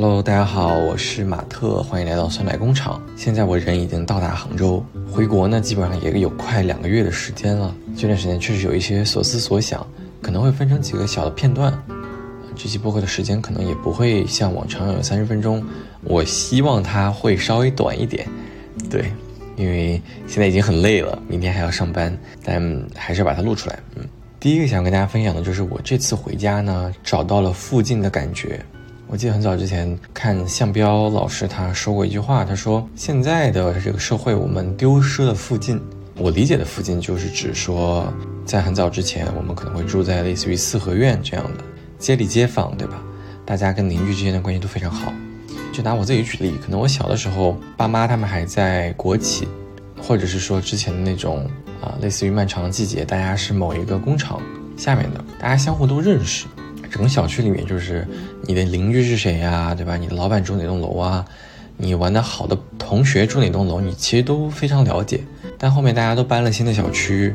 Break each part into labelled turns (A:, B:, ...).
A: Hello，大家好，我是马特，欢迎来到酸奶工厂。现在我人已经到达杭州，回国呢，基本上也有快两个月的时间了。这段时间确实有一些所思所想，可能会分成几个小的片段。这期播客的时间可能也不会像往常有三十分钟，我希望它会稍微短一点。对，因为现在已经很累了，明天还要上班，但还是把它录出来。嗯，第一个想跟大家分享的就是我这次回家呢，找到了附近的感觉。我记得很早之前看向彪老师他说过一句话，他说现在的这个社会，我们丢失了附近。我理解的附近就是指说，在很早之前，我们可能会住在类似于四合院这样的街里街坊，对吧？大家跟邻居之间的关系都非常好。就拿我自己举例，可能我小的时候，爸妈他们还在国企，或者是说之前的那种啊，类似于漫长的季节，大家是某一个工厂下面的，大家相互都认识。整个小区里面就是你的邻居是谁呀，对吧？你的老板住哪栋楼啊？你玩的好的同学住哪栋楼？你其实都非常了解。但后面大家都搬了新的小区，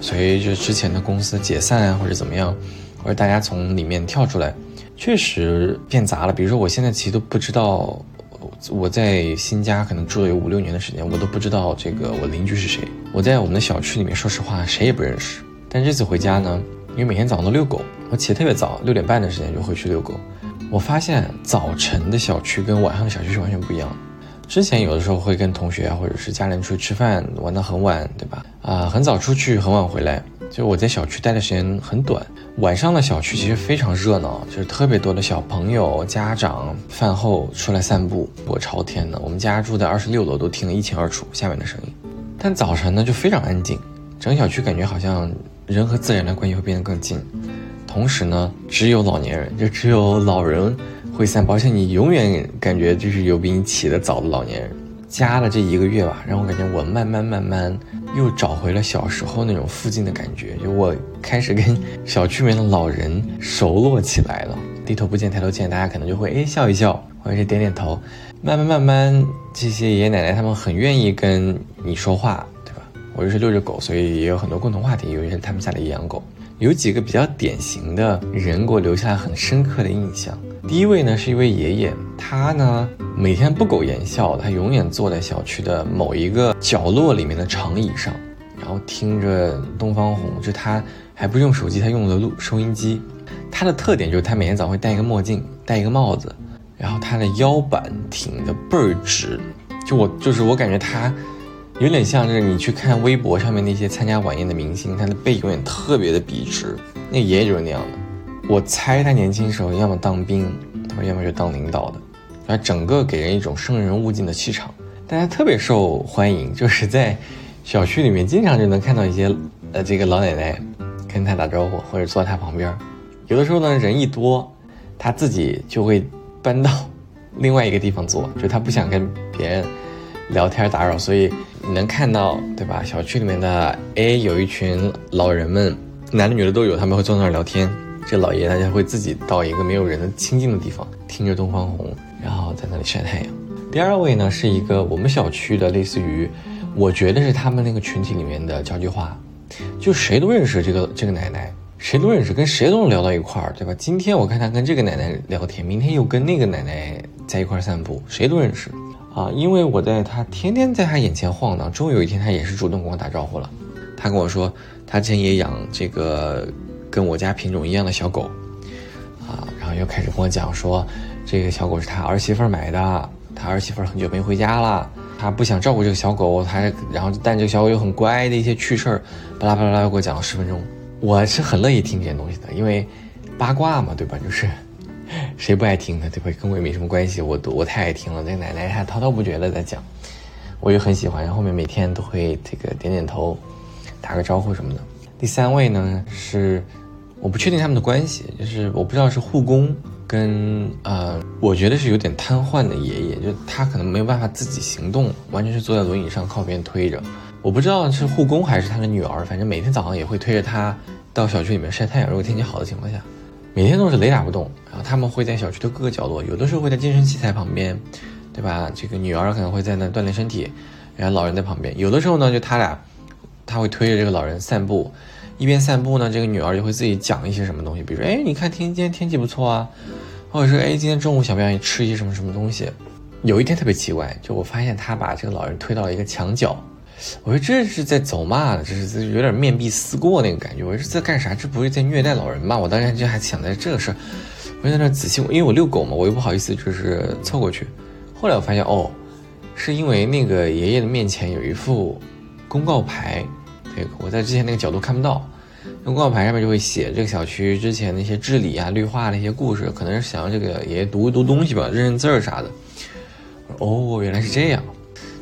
A: 随着之前的公司解散啊，或者怎么样，或者大家从里面跳出来，确实变杂了。比如说，我现在其实都不知道，我在新家可能住了有五六年的时间，我都不知道这个我邻居是谁。我在我们的小区里面，说实话谁也不认识。但这次回家呢？因为每天早上都遛狗，我起得特别早，六点半的时间就会去遛狗。我发现早晨的小区跟晚上的小区是完全不一样的。之前有的时候会跟同学，或者是家人出去吃饭，玩到很晚，对吧？啊，很早出去，很晚回来，就我在小区待的时间很短。晚上的小区其实非常热闹，就是特别多的小朋友、家长饭后出来散步，我朝天的。我们家住在二十六楼，都听得一清二楚下面的声音。但早晨呢，就非常安静，整个小区感觉好像。人和自然的关系会变得更近，同时呢，只有老年人，就只有老人会散步，而且你永远感觉就是有比你起得早的老年人。加了这一个月吧，让我感觉我慢慢慢慢又找回了小时候那种附近的感觉，就我开始跟小区里面的老人熟络起来了。低头不见抬头见，大家可能就会哎笑一笑，或者是点点头。慢慢慢慢，这些爷爷奶奶他们很愿意跟你说话。对吧我就是遛着狗，所以也有很多共同话题。尤其是他们家里也养狗，有几个比较典型的人给我留下了很深刻的印象。第一位呢是一位爷爷，他呢每天不苟言笑，他永远坐在小区的某一个角落里面的长椅上，然后听着东方红。就他还不用手机，他用的录收音机。他的特点就是他每天早上会戴一个墨镜，戴一个帽子，然后他的腰板挺得倍儿直。就我就是我感觉他。有点像是你去看微博上面那些参加晚宴的明星，他的背永远特别的笔直。那爷爷就是那样的。我猜他年轻时候要么当兵，要么就当领导的。他整个给人一种生人勿近的气场，大家特别受欢迎。就是在小区里面，经常就能看到一些呃这个老奶奶跟他打招呼，或者坐在他旁边。有的时候呢，人一多，他自己就会搬到 另外一个地方坐，就他不想跟别人聊天打扰，所以。你能看到，对吧？小区里面的，哎，有一群老人们，男的女的都有，他们会坐那儿聊天。这老爷大家会自己到一个没有人的清静的地方，听着东方红，然后在那里晒太阳。第二位呢，是一个我们小区的，类似于，我觉得是他们那个群体里面的交际花，就谁都认识这个这个奶奶，谁都认识，跟谁都能聊到一块儿，对吧？今天我看他跟这个奶奶聊天，明天又跟那个奶奶在一块儿散步，谁都认识。啊，因为我在他天天在他眼前晃荡，终于有一天他也是主动跟我打招呼了。他跟我说，他之前也养这个跟我家品种一样的小狗，啊，然后又开始跟我讲说，这个小狗是他儿媳妇买的，他儿媳妇很久没回家了，他不想照顾这个小狗，他然后但这个小狗又很乖的一些趣事儿，巴拉巴拉巴拉给我讲了十分钟。我是很乐意听这些东西的，因为八卦嘛，对吧？就是。谁不爱听呢？对吧？跟我也没什么关系，我都我太爱听了。那个奶奶还滔滔不绝的在讲，我也很喜欢。然后面每天都会这个点点头，打个招呼什么的。第三位呢是，我不确定他们的关系，就是我不知道是护工跟呃，我觉得是有点瘫痪的爷爷，就他可能没有办法自己行动，完全是坐在轮椅上靠别人推着。我不知道是护工还是他的女儿，反正每天早上也会推着他到小区里面晒太阳。如果天气好的情况下。每天都是雷打不动，然后他们会在小区的各个角落，有的时候会在健身器材旁边，对吧？这个女儿可能会在那锻炼身体，然后老人在旁边。有的时候呢，就他俩，他会推着这个老人散步，一边散步呢，这个女儿就会自己讲一些什么东西，比如说，哎，你看天今天天气不错啊，或者是哎今天中午想不想吃一些什么什么东西。有一天特别奇怪，就我发现他把这个老人推到了一个墙角，我说这是在走嘛，这是这有点面壁思过那个感觉。我说这在干啥？这不是在虐待老人吧？我当时就还想在这个事儿，我就在那仔细，因为我遛狗嘛，我又不好意思就是凑过去。后来我发现哦，是因为那个爷爷的面前有一副公告牌，这个我在之前那个角度看不到。公告牌上面就会写这个小区之前那些治理啊、绿化的一些故事，可能是想让这个爷爷读一读东西吧，认认字儿啥的。哦，原来是这样，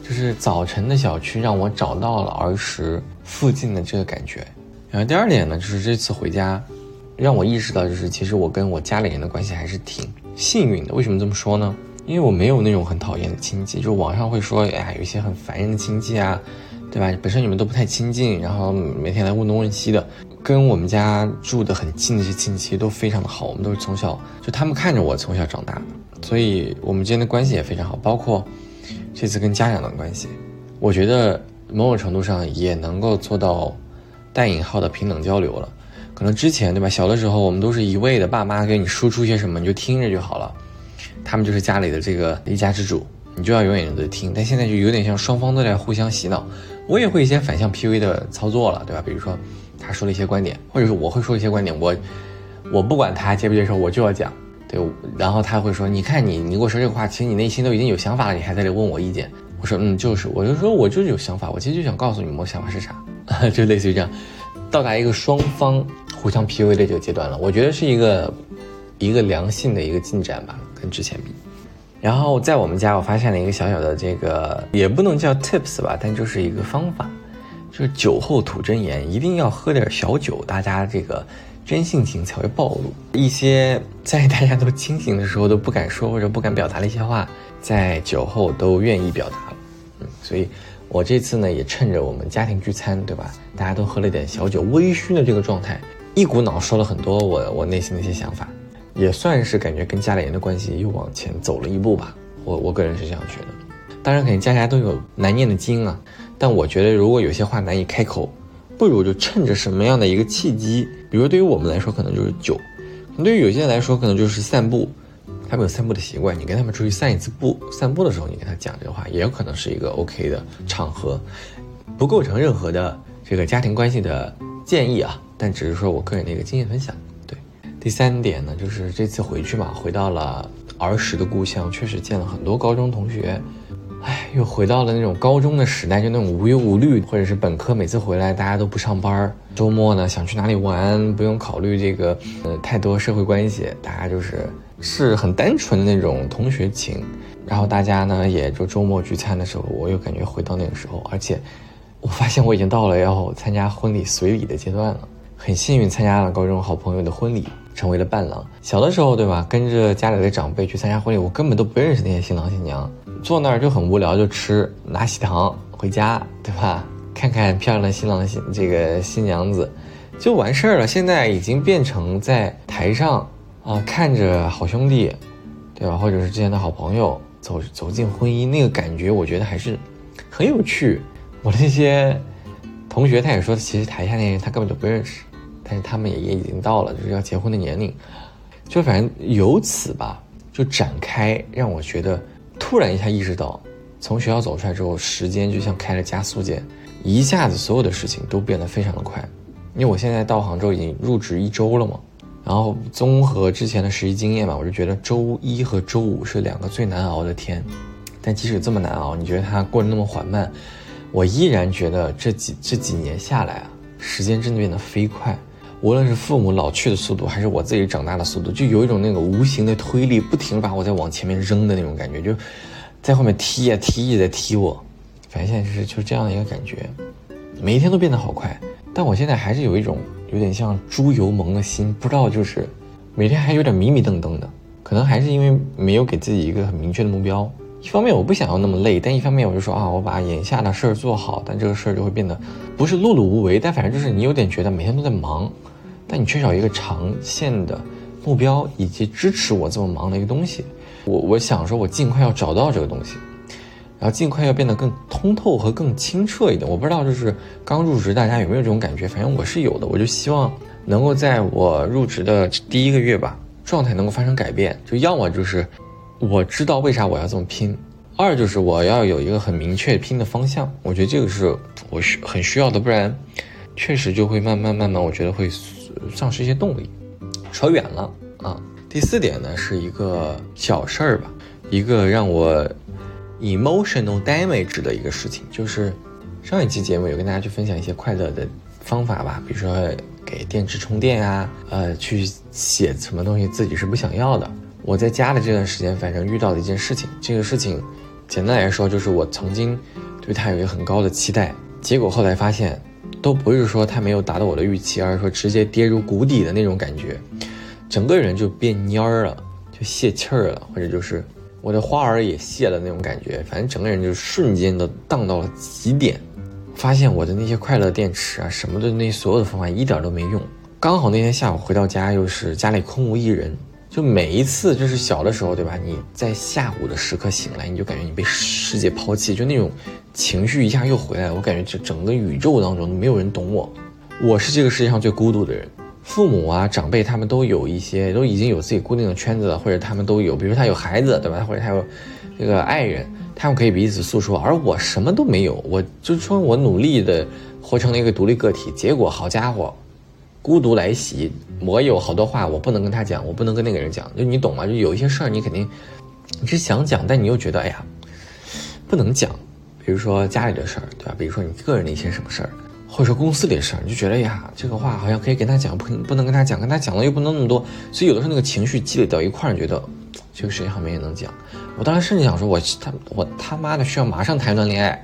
A: 就是早晨的小区让我找到了儿时附近的这个感觉。然后第二点呢，就是这次回家，让我意识到，就是其实我跟我家里人的关系还是挺幸运的。为什么这么说呢？因为我没有那种很讨厌的亲戚，就网上会说，哎呀，有一些很烦人的亲戚啊，对吧？本身你们都不太亲近，然后每天来问东问西的。跟我们家住的很近的这些亲戚都非常的好，我们都是从小就他们看着我从小长大的，所以我们之间的关系也非常好。包括这次跟家长的关系，我觉得某种程度上也能够做到带引号的平等交流了。可能之前对吧，小的时候我们都是一味的，爸妈给你输出些什么你就听着就好了，他们就是家里的这个一家之主，你就要永远的听。但现在就有点像双方都在互相洗脑，我也会一些反向 PUA 的操作了，对吧？比如说。他说了一些观点，或者是我会说一些观点，我我不管他接不接受，我就要讲，对。然后他会说：“你看你，你跟我说这个话，其实你内心都已经有想法了，你还在这问我意见。”我说：“嗯，就是，我就说我就是有想法，我其实就想告诉你们我想法是啥，就类似于这样，到达一个双方互相 PUA 的这个阶段了。我觉得是一个一个良性的一个进展吧，跟之前比。然后在我们家，我发现了一个小小的这个，也不能叫 tips 吧，但就是一个方法。”就是酒后吐真言，一定要喝点小酒，大家这个真性情才会暴露。一些在大家都清醒的时候都不敢说或者不敢表达的一些话，在酒后都愿意表达了。嗯，所以我这次呢也趁着我们家庭聚餐，对吧？大家都喝了点小酒，微醺的这个状态，一股脑说了很多我我内心的一些想法，也算是感觉跟家里人的关系又往前走了一步吧。我我个人是这样觉得。当然，肯定家家都有难念的经啊。但我觉得，如果有些话难以开口，不如就趁着什么样的一个契机，比如说对于我们来说，可能就是酒；对于有些人来说，可能就是散步。他们有散步的习惯，你跟他们出去散一次步，散步的时候你跟他讲这个话，也有可能是一个 OK 的场合，不构成任何的这个家庭关系的建议啊。但只是说我个人的一个经验分享。对，第三点呢，就是这次回去嘛，回到了儿时的故乡，确实见了很多高中同学。唉，又回到了那种高中的时代，就那种无忧无虑，或者是本科每次回来大家都不上班，周末呢想去哪里玩，不用考虑这个呃太多社会关系，大家就是是很单纯的那种同学情。然后大家呢也就周末聚餐的时候，我又感觉回到那个时候，而且我发现我已经到了要参加婚礼随礼的阶段了，很幸运参加了高中好朋友的婚礼，成为了伴郎。小的时候对吧，跟着家里的长辈去参加婚礼，我根本都不认识那些新郎新娘。坐那儿就很无聊，就吃拿喜糖回家，对吧？看看漂亮的新郎新这个新娘子，就完事儿了。现在已经变成在台上啊，看着好兄弟，对吧？或者是之前的好朋友走走进婚姻，那个感觉我觉得还是很有趣。我那些同学他也说，其实台下那些人他根本就不认识，但是他们也也已经到了就是要结婚的年龄，就反正由此吧，就展开让我觉得。突然一下意识到，从学校走出来之后，时间就像开了加速键，一下子所有的事情都变得非常的快。因为我现在到杭州已经入职一周了嘛，然后综合之前的实习经验嘛，我就觉得周一和周五是两个最难熬的天。但即使这么难熬，你觉得它过得那么缓慢，我依然觉得这几这几年下来啊，时间真的变得飞快。无论是父母老去的速度，还是我自己长大的速度，就有一种那个无形的推力，不停把我在往前面扔的那种感觉，就在后面踢呀踢，也在踢我。反正现在就是就是这样的一个感觉，每一天都变得好快。但我现在还是有一种有点像猪油蒙的心，不知道就是每天还有点迷迷瞪瞪的，可能还是因为没有给自己一个很明确的目标。一方面我不想要那么累，但一方面我就说啊，我把眼下的事儿做好，但这个事儿就会变得不是碌碌无为，但反正就是你有点觉得每天都在忙。但你缺少一个长线的目标，以及支持我这么忙的一个东西。我我想说，我尽快要找到这个东西，然后尽快要变得更通透和更清澈一点。我不知道，就是刚入职大家有没有这种感觉？反正我是有的。我就希望能够在我入职的第一个月吧，状态能够发生改变，就要么就是我知道为啥我要这么拼，二就是我要有一个很明确拼的方向。我觉得这个是我需很需要的，不然确实就会慢慢慢慢，我觉得会丧失一些动力。扯远了啊。第四点呢是一个小事儿吧，一个让我 emotional damage 的一个事情，就是上一期节目有跟大家去分享一些快乐的方法吧，比如说。给电池充电啊，呃，去写什么东西自己是不想要的。我在家的这段时间，反正遇到的一件事情，这个事情，简单来说就是我曾经对他有一个很高的期待，结果后来发现，都不是说他没有达到我的预期，而是说直接跌入谷底的那种感觉，整个人就变蔫儿了，就泄气儿了，或者就是我的花儿也谢了那种感觉，反正整个人就瞬间的荡到了极点。发现我的那些快乐电池啊，什么的那所有的方法一点都没用。刚好那天下午回到家，又是家里空无一人，就每一次就是小的时候，对吧？你在下午的时刻醒来，你就感觉你被世界抛弃，就那种情绪一下又回来了。我感觉这整个宇宙当中没有人懂我，我是这个世界上最孤独的人。父母啊，长辈他们都有一些，都已经有自己固定的圈子了，或者他们都有，比如他有孩子，对吧？或者他有这个爱人。他们可以彼此诉说，而我什么都没有。我就说我努力的活成了一个独立个体，结果好家伙，孤独来袭。我有好多话我不能跟他讲，我不能跟那个人讲，就你懂吗？就有一些事儿你肯定你是想讲，但你又觉得哎呀不能讲。比如说家里的事儿，对吧？比如说你个人的一些什么事儿，或者说公司里的事儿，你就觉得呀这个话好像可以跟他讲，不不能跟他讲，跟他讲了又不能那么多，所以有的时候那个情绪积累到一块儿，你觉得。这个世界上没人能讲，我当时甚至想说，我他我他妈的需要马上谈一段恋爱，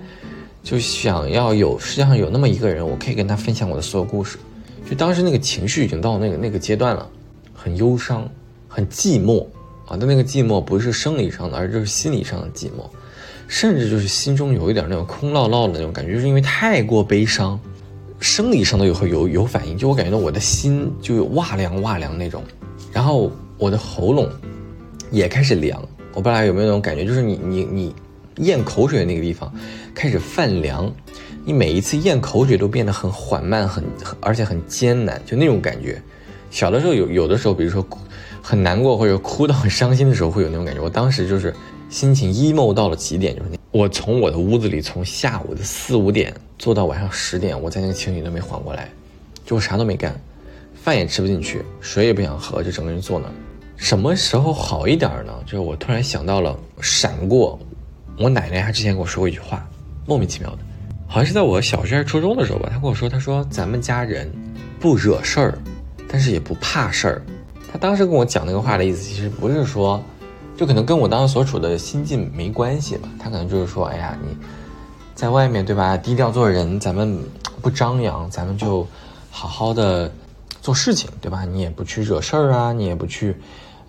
A: 就想要有世界上有那么一个人，我可以跟他分享我的所有故事。就当时那个情绪已经到那个那个阶段了，很忧伤，很寂寞啊！但那个寂寞不是生理上的，而就是心理上的寂寞，甚至就是心中有一点那种空落落的那种感觉，就是因为太过悲伤，生理上都有会有有反应，就我感觉到我的心就有哇凉哇凉那种，然后我的喉咙。也开始凉，我不知道有没有那种感觉，就是你你你咽口水的那个地方开始泛凉，你每一次咽口水都变得很缓慢，很很而且很艰难，就那种感觉。小的时候有有的时候，比如说很难过或者哭到很伤心的时候，会有那种感觉。我当时就是心情 emo 到了极点，就是我从我的屋子里从下午的四五点坐到晚上十点，我在那个情绪都没缓过来，就我啥都没干，饭也吃不进去，水也不想喝，就整个人坐那。什么时候好一点呢？就是我突然想到了，闪过，我奶奶她之前跟我说过一句话，莫名其妙的，好像是在我小学还是初中的时候吧。他跟我说，他说咱们家人不惹事儿，但是也不怕事儿。他当时跟我讲那个话的意思，其实不是说，就可能跟我当时所处的心境没关系吧。他可能就是说，哎呀，你在外面对吧，低调做人，咱们不张扬，咱们就好好的做事情，对吧？你也不去惹事儿啊，你也不去。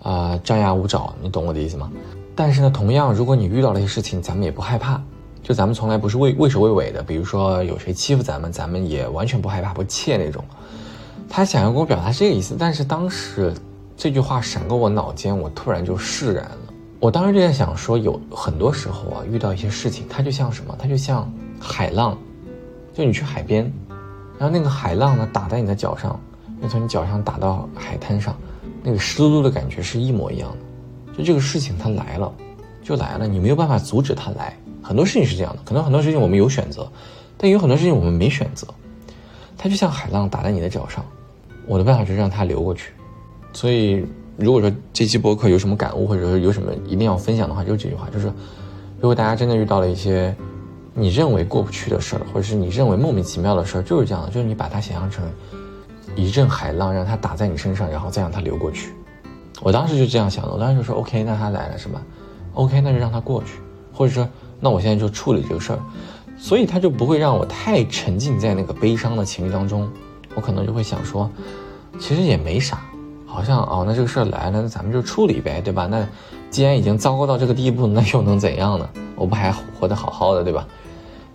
A: 啊，张牙舞爪，你懂我的意思吗？但是呢，同样，如果你遇到了一些事情，咱们也不害怕，就咱们从来不是畏畏首畏尾的。比如说有谁欺负咱们，咱们也完全不害怕、不怯那种。他想要跟我表达这个意思，但是当时这句话闪过我脑间，我突然就释然了。我当时就在想说，有很多时候啊，遇到一些事情，它就像什么？它就像海浪，就你去海边，然后那个海浪呢打在你的脚上，又从你脚上打到海滩上。那个湿漉漉的感觉是一模一样的，就这个事情它来了，就来了，你没有办法阻止它来。很多事情是这样的，可能很多事情我们有选择，但有很多事情我们没选择。它就像海浪打在你的脚上，我的办法是让它流过去。所以，如果说这期播客有什么感悟，或者说有什么一定要分享的话，就这句话，就是如果大家真的遇到了一些你认为过不去的事儿，或者是你认为莫名其妙的事儿，就是这样的，就是你把它想象成。一阵海浪让它打在你身上，然后再让它流过去。我当时就这样想的，我当时就说：“OK，那它来了是吧？OK，那就让它过去，或者说，那我现在就处理这个事儿。”所以他就不会让我太沉浸在那个悲伤的情绪当中。我可能就会想说，其实也没啥，好像哦，那这个事儿来了，那咱们就处理呗，对吧？那既然已经糟糕到这个地步，那又能怎样呢？我不还活得好好的，对吧？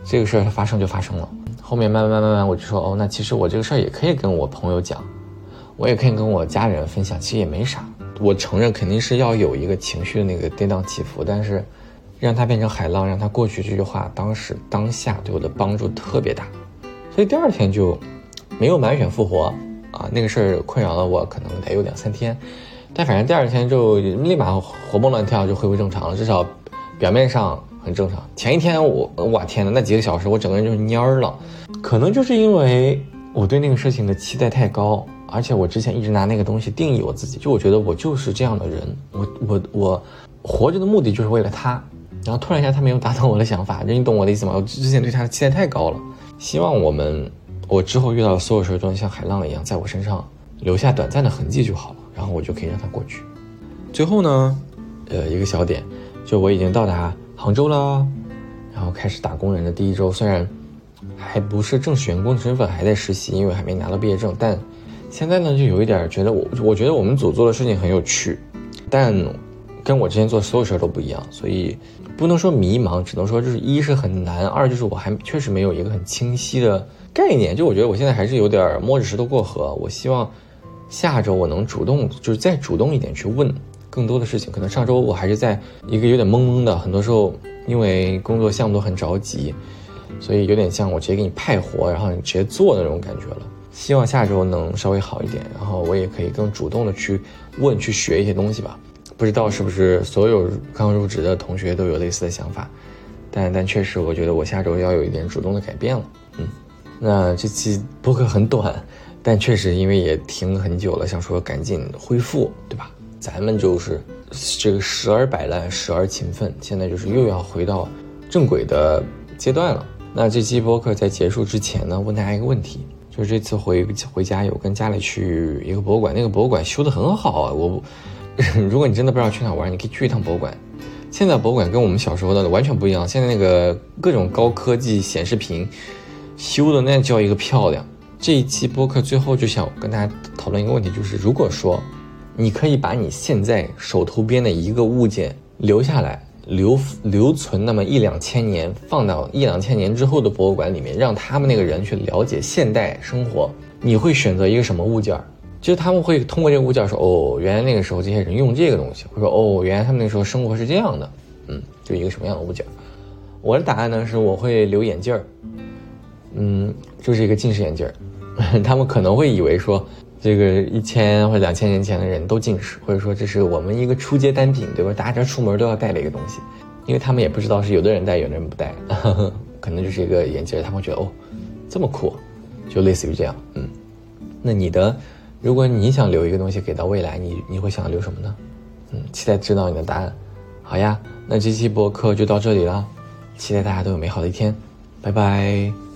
A: 这个事儿它发生就发生了。后面慢慢慢慢，我就说哦，那其实我这个事儿也可以跟我朋友讲，我也可以跟我家人分享，其实也没啥。我承认肯定是要有一个情绪的那个跌宕起伏，但是让它变成海浪，让它过去这句话，当时当下对我的帮助特别大，所以第二天就没有满血复活啊。那个事儿困扰了我，可能得有两三天，但反正第二天就立马活蹦乱跳，就恢复正常了，至少表面上很正常。前一天我，我天呐，那几个小时我整个人就是蔫儿了，可能就是因为我对那个事情的期待太高，而且我之前一直拿那个东西定义我自己，就我觉得我就是这样的人，我我我活着的目的就是为了他，然后突然一下他没有达到我的想法，你懂我的意思吗？我之前对他的期待太高了，希望我们我之后遇到的所有事都能像海浪一样在我身上留下短暂的痕迹就好了。然后我就可以让它过去。最后呢，呃，一个小点，就我已经到达杭州了，然后开始打工人的第一周，虽然还不是正式员工的身份，还在实习，因为还没拿到毕业证，但现在呢，就有一点觉得我，我觉得我们组做的事情很有趣，但跟我之前做所有事儿都不一样，所以不能说迷茫，只能说就是一是很难，二就是我还确实没有一个很清晰的概念，就我觉得我现在还是有点摸着石头过河，我希望。下周我能主动，就是再主动一点去问更多的事情。可能上周我还是在一个有点懵懵的，很多时候因为工作项目都很着急，所以有点像我直接给你派活，然后你直接做那种感觉了。希望下周能稍微好一点，然后我也可以更主动的去问、去学一些东西吧。不知道是不是所有刚入职的同学都有类似的想法，但但确实我觉得我下周要有一点主动的改变了。嗯，那这期播客很短。但确实，因为也停了很久了，想说赶紧恢复，对吧？咱们就是这个时而摆烂，时而勤奋，现在就是又要回到正轨的阶段了。那这期播客在结束之前呢，问大家一个问题：就是这次回回家有跟家里去一个博物馆，那个博物馆修得很好啊。我 如果你真的不知道去哪玩，你可以去一趟博物馆。现在博物馆跟我们小时候的完全不一样，现在那个各种高科技显示屏修的那叫一个漂亮。这一期播客最后就想跟大家讨论一个问题，就是如果说你可以把你现在手头边的一个物件留下来，留留存那么一两千年，放到一两千年之后的博物馆里面，让他们那个人去了解现代生活，你会选择一个什么物件儿？就他们会通过这个物件说，哦，原来那个时候这些人用这个东西，或者哦，原来他们那时候生活是这样的，嗯，就一个什么样的物件？我的答案呢是我会留眼镜儿，嗯，就是一个近视眼镜儿。他们可能会以为说，这个一千或者两千年前的人都近视，或者说这是我们一个出街单品，对吧？大家出门都要带的一个东西，因为他们也不知道是有的人戴，有的人不戴，可能就是一个眼镜，他们觉得哦，这么酷，就类似于这样。嗯，那你的，如果你想留一个东西给到未来，你你会想留什么呢？嗯，期待知道你的答案。好呀，那这期播客就到这里了，期待大家都有美好的一天，拜拜。